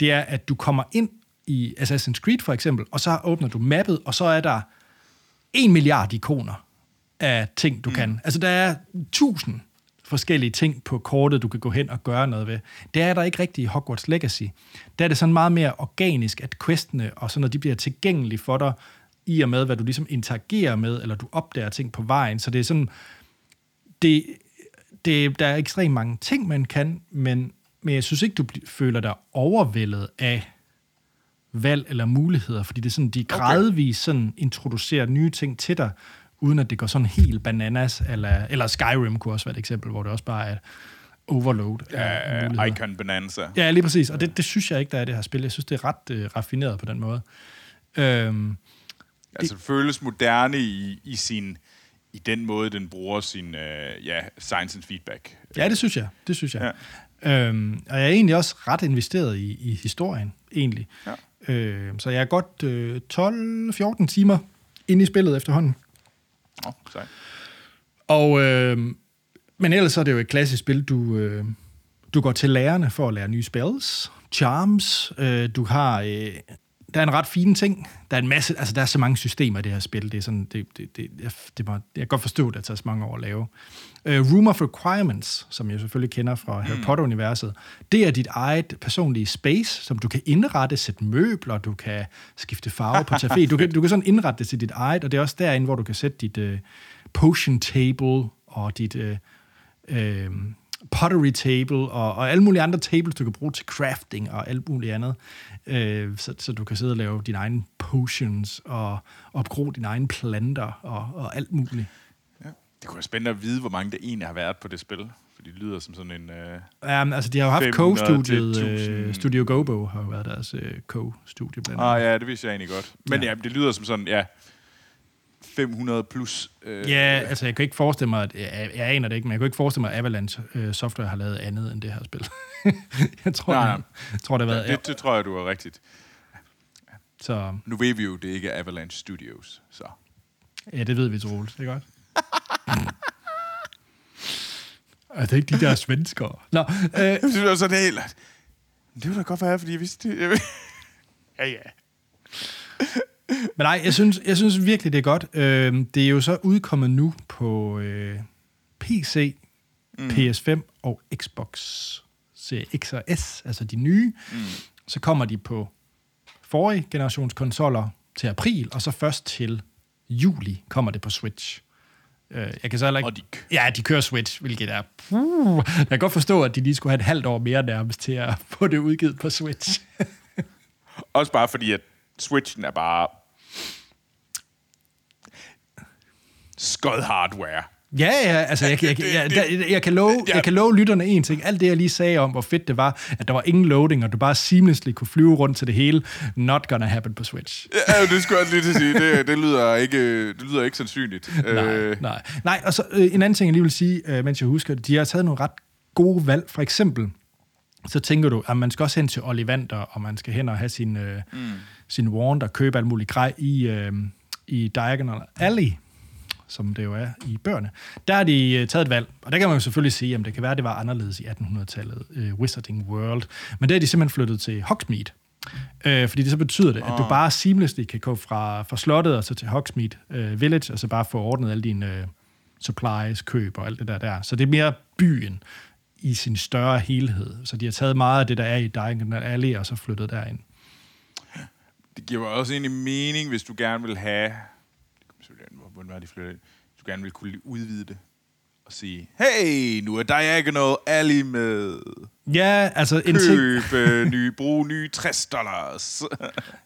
[SPEAKER 1] Det er, at du kommer ind i Assassin's Creed for eksempel, og så åbner du mappet, og så er der en milliard ikoner af ting, du mm. kan. Altså, der er tusind forskellige ting på kortet, du kan gå hen og gøre noget ved. Det er der ikke rigtigt i Hogwarts Legacy. Der er det sådan meget mere organisk, at questene og sådan noget, de bliver tilgængelige for dig, i og med, hvad du ligesom interagerer med, eller du opdager ting på vejen. Så det er sådan, det, det, der er ekstremt mange ting, man kan, men, men jeg synes ikke, du føler dig overvældet af valg eller muligheder, fordi det er sådan, de gradvist sådan introducerer nye ting til dig, uden at det går sådan helt bananas, eller, eller Skyrim kunne også være et eksempel, hvor det også bare er overload af
[SPEAKER 2] Uh. Icon Bonanza.
[SPEAKER 1] Ja, lige præcis. Og det, det synes jeg ikke, der er det her spil. Jeg synes, det er ret øh, raffineret på den måde. Øhm,
[SPEAKER 2] Altså, det føles moderne i, i sin i den måde, den bruger sin øh, ja, science and feedback.
[SPEAKER 1] ja, det synes jeg. Det synes jeg. Ja. Øhm, og jeg er egentlig også ret investeret i, i historien, egentlig.
[SPEAKER 2] Ja.
[SPEAKER 1] Øhm, så jeg er godt øh, 12-14 timer inde i spillet efterhånden.
[SPEAKER 2] Oh, sejt.
[SPEAKER 1] Og, øh, men ellers så er det jo et klassisk spil, du, øh, du går til lærerne for at lære nye spells, charms, øh, du har, øh, der er en ret fin ting, der er en masse, altså der er så mange systemer i det her spil, det er sådan, det, det, det, jeg, det må, jeg kan godt forstå, at det tager så mange år at lave. Øh, Room of Requirements, som jeg selvfølgelig kender fra Harry Potter-universet, det er dit eget personlige space, som du kan indrette, sætte møbler, du kan skifte farve på tapet, du kan, du kan sådan indrette det til dit eget, og det er også derinde, hvor du kan sætte dit øh, potion table og dit øh, øh, pottery table og, og alle mulige andre tables, du kan bruge til crafting og alt muligt andet. Øh, så, så du kan sidde og lave dine egne potions og opgro dine egne planter og, og alt muligt.
[SPEAKER 2] Ja. Det kunne være spændende at vide, hvor mange der egentlig har været på det spil. For de lyder som sådan en... Øh,
[SPEAKER 1] Um, altså, de har jo haft
[SPEAKER 2] 500 til
[SPEAKER 1] co-studiet.
[SPEAKER 2] 1000.
[SPEAKER 1] Øh, Studio Gobo har jo været deres øh, co-studie blandt
[SPEAKER 2] ah, ja, det vidste jeg egentlig godt. Men
[SPEAKER 1] Ja.
[SPEAKER 2] ja, det lyder som sådan, ja, 500 plus... Øh,
[SPEAKER 1] Ja, altså jeg kan ikke forestille mig, at, jeg, jeg aner det ikke, men jeg kan ikke forestille mig, at Avalanche øh, Software har lavet andet end det her spil. [LAUGHS] jeg tror,
[SPEAKER 2] Nej,
[SPEAKER 1] nej, jeg tror, det har været...
[SPEAKER 2] det, det tror jeg, du er rigtigt.
[SPEAKER 1] Så
[SPEAKER 2] Nu ved vi jo, det ikke er Avalanche Studios, så...
[SPEAKER 1] ja, det ved vi troligt, det er godt. Er det ikke de der svenskere? Nå, øh,
[SPEAKER 2] Det var sådan helt... Det ville da godt være, fordi jeg vidste det. ja, ja.
[SPEAKER 1] Men nej, jeg synes, jeg synes virkelig, det er godt. Øh, det er jo så udkommet nu på øh, PC, mm. PS5 og Xbox Series X og S, altså de nye. Mm. Så kommer de på forrige generations konsoller til april, og så først til juli kommer det på Switch. Øh, jeg kan så heller ikke...
[SPEAKER 2] Og de kø-
[SPEAKER 1] Ja, de kører Switch, hvilket er... Uh, jeg kan godt forstå, at de lige skulle have et halvt år mere nærmest til at [LAUGHS] få det udgivet på Switch. [LAUGHS]
[SPEAKER 2] Også bare fordi, at Switchen er bare... Skod hardware.
[SPEAKER 1] Ja, ja, altså jeg, jeg, jeg, jeg, jeg, kan love, jeg kan love lytterne en ting. Alt det, jeg lige sagde om, hvor fedt det var, at der var ingen loading, og du bare seamlessly kunne flyve rundt til det hele. Not gonna happen på Switch.
[SPEAKER 2] Ja, det skulle jeg lige til at sige. Det, det, lyder, ikke, det lyder ikke sandsynligt.
[SPEAKER 1] Nej,
[SPEAKER 2] Øh,
[SPEAKER 1] nej. nej, og så øh, en anden ting, jeg lige vil sige, øh, mens jeg husker det. De har taget nogle ret gode valg. For eksempel, så tænker du, at man skal også hen til Ollivander, og man skal hen og have sin, øh, mm. sin wand og købe alt muligt grej i, øh, i Diagonal Alley som det jo er i bøgerne, der har de øh, taget et valg. Og der kan man jo selvfølgelig sige, at det kan være, at det var anderledes i 1800-tallet, øh, Wizarding World. Men det er de simpelthen flyttet til Hogsmeade. Øh, fordi det så betyder det, at du bare seamlessly kan gå fra, fra slottet og så til Hogsmeade øh, Village, og så bare få ordnet alle dine øh, supplies, køb og alt det der der. Så det er mere byen i sin større helhed. Så de har taget meget af det, der er i Diagonal Alley, og så flyttet derind.
[SPEAKER 2] det giver også egentlig mening, hvis du gerne vil have... Det kommer selvfølgelig de flytter ind, du gerne vil kunne udvide det og sige, hey, nu er Diagonal Alley med.
[SPEAKER 1] Ja, altså en ting...
[SPEAKER 2] Køb nye, brug nye 60 dollars.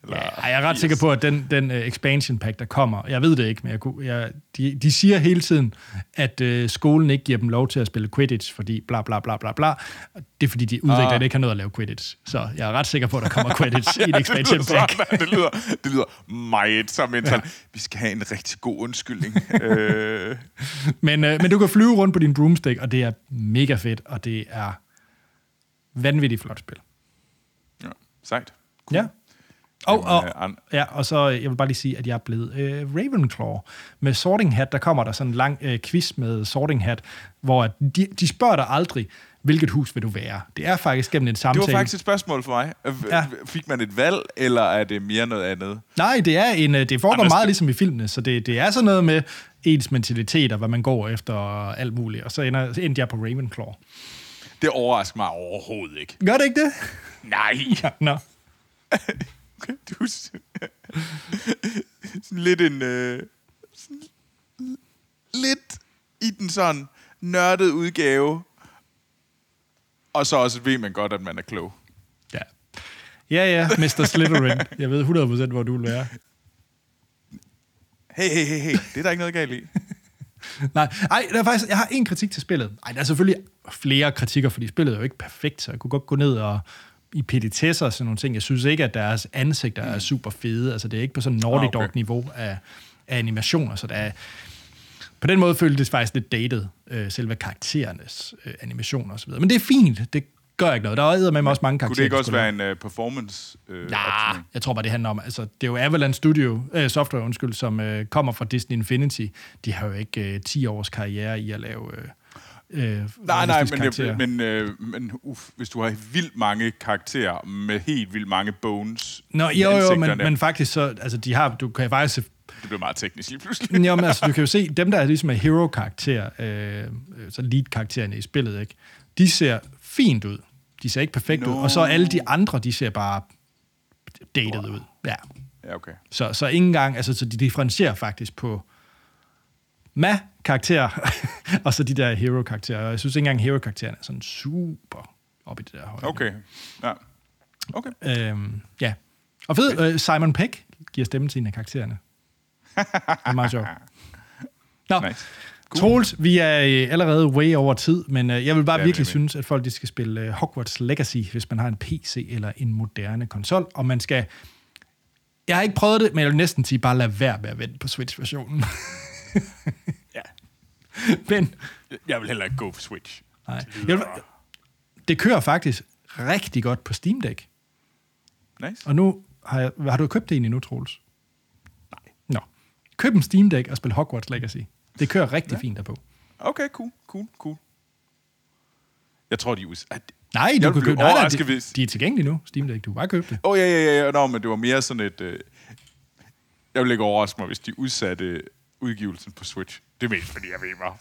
[SPEAKER 2] Eller [LAUGHS]
[SPEAKER 1] Ja, jeg er ret sikker på, at den, den uh, expansion pack, der kommer, jeg ved det ikke, men jeg, kunne- jeg, de, de siger hele tiden, at uh, skolen ikke giver dem lov til at spille Quidditch, fordi bla bla bla bla bla. Det er fordi, de udviklere
[SPEAKER 2] Ah.
[SPEAKER 1] ikke har noget at lave Quidditch. Så jeg er ret sikker på, at der kommer [LAUGHS] Quidditch i en
[SPEAKER 2] det,
[SPEAKER 1] expansion
[SPEAKER 2] lyder
[SPEAKER 1] pack.
[SPEAKER 2] sådan, det, lyder, det lyder meget som en sådan, vi skal have en rigtig god undskyldning. [LAUGHS] øh,
[SPEAKER 1] Men, uh, men du kan flyve rundt på din broomstick, og det er mega fedt, og det er vanvittigt flot spil.
[SPEAKER 2] ja, sejt.
[SPEAKER 1] Ja. Og, og,
[SPEAKER 2] øh,
[SPEAKER 1] ja, og så øh, jeg vil bare lige sige, at jeg er blevet øh, Ravenclaw. Med Sorting Hat, der kommer der sådan en lang øh, quiz med Sorting Hat, hvor de, de spørger dig aldrig, hvilket hus vil du være? Det er faktisk gennem en
[SPEAKER 2] Det
[SPEAKER 1] samtale.
[SPEAKER 2] var faktisk et spørgsmål for mig. Øh,
[SPEAKER 1] Ja.
[SPEAKER 2] Fik man et valg, eller er det mere noget andet?
[SPEAKER 1] Nej, det er en, det foregår
[SPEAKER 2] Anders-
[SPEAKER 1] meget ligesom i filmene, så det, det er sådan noget med ens mentalitet og hvad man går efter og alt muligt. Og så ender, så endte jeg på Ravenclaw.
[SPEAKER 2] Det overrasker mig overhovedet ikke.
[SPEAKER 1] Gør det ikke det?
[SPEAKER 2] Nej. [LAUGHS]
[SPEAKER 1] Ja, nå. [LAUGHS]
[SPEAKER 2] Okay, du er sådan [LAUGHS] lidt en... Øh, sådan, lidt i den sådan nørdede udgave. Og så også ved man godt, at man er klog.
[SPEAKER 1] Ja. Ja, ja, Mr. Slytherin. Jeg ved 100% hvor du vil være.
[SPEAKER 2] Hey, hey, hey, hey. Det er der ikke noget galt i.
[SPEAKER 1] Nej, ej, der er faktisk, jeg har en kritik til spillet. Ej, der er selvfølgelig flere kritikker, fordi spillet er jo ikke perfekt, så jeg kunne godt gå ned og i petitesser og sådan nogle ting. Jeg synes ikke, at deres ansigter er super fede. Altså, det er ikke på sådan Naughty
[SPEAKER 2] Ah, okay.
[SPEAKER 1] Dog-niveau af, af animationer, så der er, på den måde føltes det faktisk lidt dated, øh, selve karakterernes øh, animationer og så videre. Men det er fint, det gør ikke noget. Der er med også mange karakterer.
[SPEAKER 2] Kunne det ikke også være en uh, performance uh,
[SPEAKER 1] Ja, jeg tror bare, det handler om, altså, det er jo Avalanche Studio, øh, Software, undskyld, som øh, kommer fra Disney Infinity. De har jo ikke øh, 10 års karriere i at lave øh, øh,
[SPEAKER 2] Nej, nej, men,
[SPEAKER 1] karakterer.
[SPEAKER 2] men, øh, men uf, hvis du har vildt mange karakterer med helt vildt mange bones
[SPEAKER 1] Nå, jo, jo, men, men faktisk så, altså, de har, du kan faktisk
[SPEAKER 2] Det bliver meget teknisk lige pludselig.
[SPEAKER 1] jo, men, altså, du kan jo se, dem der er ligesom er hero-karakter, øh, øh, så lead-karaktererne i spillet, ikke? de ser fint ud. De ser ikke perfekt
[SPEAKER 2] Nå.
[SPEAKER 1] ud. Og så alle de andre, de ser bare dated ud. Ja.
[SPEAKER 2] Ja, okay.
[SPEAKER 1] Så, så ikke engang, altså så de differentierer faktisk på ma-karakterer, [LAUGHS] og så de der hero-karakterer. Og jeg synes ikke engang, hero-karaktererne er sådan super op i det der høje.
[SPEAKER 2] Okay. Ja. Okay.
[SPEAKER 1] Øhm, ja. Og fed, øh, Simon Peck giver stemme til en af karaktererne. Det er meget sjovt. [LAUGHS] Nå,
[SPEAKER 2] Nice.
[SPEAKER 1] Troels, vi er øh, allerede way over tid, men øh, jeg vil bare
[SPEAKER 2] Ja,
[SPEAKER 1] virkelig
[SPEAKER 2] nemlig.
[SPEAKER 1] synes, at folk de skal spille øh, Hogwarts Legacy, hvis man har en PC eller en moderne konsol, og man skal... Jeg har ikke prøvet det, men jeg vil næsten sige, bare lad være med at vente på Switch-versionen. [LAUGHS]
[SPEAKER 2] Ja.
[SPEAKER 1] men
[SPEAKER 2] Jeg vil heller ikke gå for Switch.
[SPEAKER 1] nej, jeg vil, det kører faktisk rigtig godt på Steam Deck.
[SPEAKER 2] Nice.
[SPEAKER 1] Og nu har, jeg, har du købt det egentlig nu, Troels? Nej. Nå. Køb en Steam Deck og spil Hogwarts Legacy. Det kører rigtig ja. fint derpå.
[SPEAKER 2] Okay, cool, cool, cool. Jeg tror, de er us-
[SPEAKER 1] Nej,
[SPEAKER 2] Jeg
[SPEAKER 1] du kan købe, nej, nej, de,
[SPEAKER 2] hvis-
[SPEAKER 1] de er tilgængelige nu, Steam Deck. Du kan bare købe det.
[SPEAKER 2] Åh, oh, ja, ja, ja, ja. Nå, men det var mere sådan et... Øh... Jeg ville ikke overraske mig, hvis de udsatte udgivelsen på Switch. Det er mest, fordi jeg ved, hvor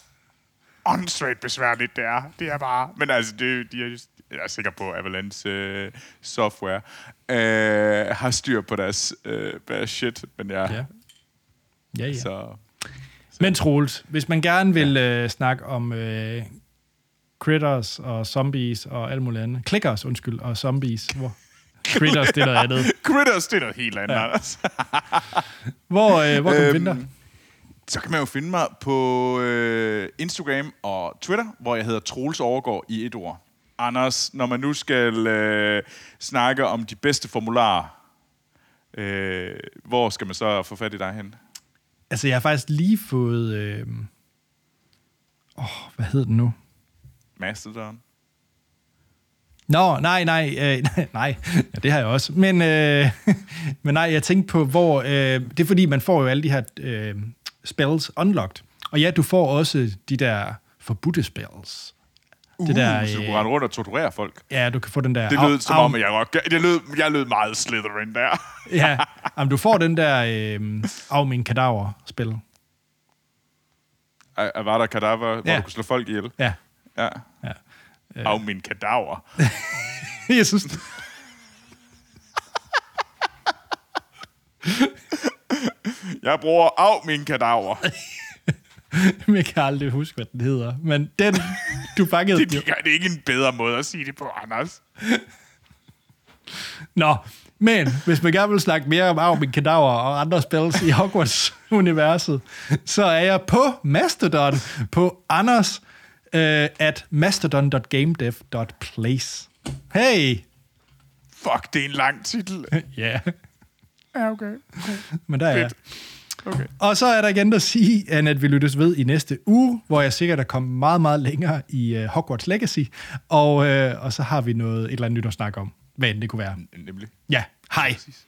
[SPEAKER 2] åndssvagt besværligt det er. Det er bare... Men altså, det, de er, just- jeg er sikker på, at Avalanche øh, Software øh, har styr på deres, øh, deres shit. Men Ja.
[SPEAKER 1] ja.
[SPEAKER 2] Ja,
[SPEAKER 1] ja.
[SPEAKER 2] så...
[SPEAKER 1] Men Troels, hvis man gerne vil ja. øh, snakke om øh, critters og zombies og alt muligt andet. Clickers, undskyld, og zombies. Hvor critters, det er noget andet. [LAUGHS]
[SPEAKER 2] Critters, det er noget helt andet,
[SPEAKER 1] Ja.
[SPEAKER 2] Anders. [LAUGHS]
[SPEAKER 1] Hvor, øh, hvor kan man
[SPEAKER 2] Øhm,
[SPEAKER 1] finde dig?
[SPEAKER 2] Så kan man jo finde mig på øh, Instagram og Twitter, hvor jeg hedder Troels Overgaard i et ord. Anders, når man nu skal øh, snakke om de bedste formularer, øh, hvor skal man så få fat i dig hen?
[SPEAKER 1] Altså, jeg har faktisk lige fået... Øh, åh, hvad hed den nu?
[SPEAKER 2] Mastodon?
[SPEAKER 1] Nå, nej, nej, øh, [LAUGHS] nej, ja, det har jeg også. Men, øh, [LAUGHS] men nej, jeg tænkte på, hvor... Øh, det er fordi, man får jo alle de her øh, spells unlocked. Og ja, du får også de der forbudte spells.
[SPEAKER 2] Uh,
[SPEAKER 1] Det der,
[SPEAKER 2] så du
[SPEAKER 1] øh,
[SPEAKER 2] kan rende rundt og torturere folk.
[SPEAKER 1] Ja, du kan få den der...
[SPEAKER 2] Det lød som om, at jeg, var, det lød, jeg lød meget Slytherin der.
[SPEAKER 1] Ja, [LAUGHS] jamen, du får den der øh, af min kadaver-spil.
[SPEAKER 2] Var der kadaver, hvor
[SPEAKER 1] Ja.
[SPEAKER 2] du kunne slå folk ihjel.
[SPEAKER 1] Ja,
[SPEAKER 2] Ja.
[SPEAKER 1] ja.
[SPEAKER 2] Af min kadaver. [LAUGHS]
[SPEAKER 1] Jeg synes...
[SPEAKER 2] Jeg bruger af min kadaver. [LAUGHS]
[SPEAKER 1] Jeg kan aldrig huske, hvad den hedder. Men den, du fangede den jo.
[SPEAKER 2] Det er ikke en bedre måde at sige det på, Anders.
[SPEAKER 1] Nå, men hvis man gerne vil snakke mere om Armin Kadaver og andre spils i Hogwarts-universet, så er jeg på Mastodon på Anders øh, at mastodon.gamedev.place. Hey!
[SPEAKER 2] Fuck, det er en lang titel. [LAUGHS]
[SPEAKER 1] Ja,
[SPEAKER 2] Ja, okay.
[SPEAKER 1] men der er jeg.
[SPEAKER 2] Okay.
[SPEAKER 1] Og så er der igen at sige, at vi lyttes ved i næste uge, hvor jeg sikkert er kommet meget, meget længere i uh, Hogwarts Legacy. Og, uh, og så har vi noget, et eller andet nyt at snakke om. Hvad end det kunne være.
[SPEAKER 2] Nemlig.
[SPEAKER 1] Ja, hej.
[SPEAKER 2] Præcis.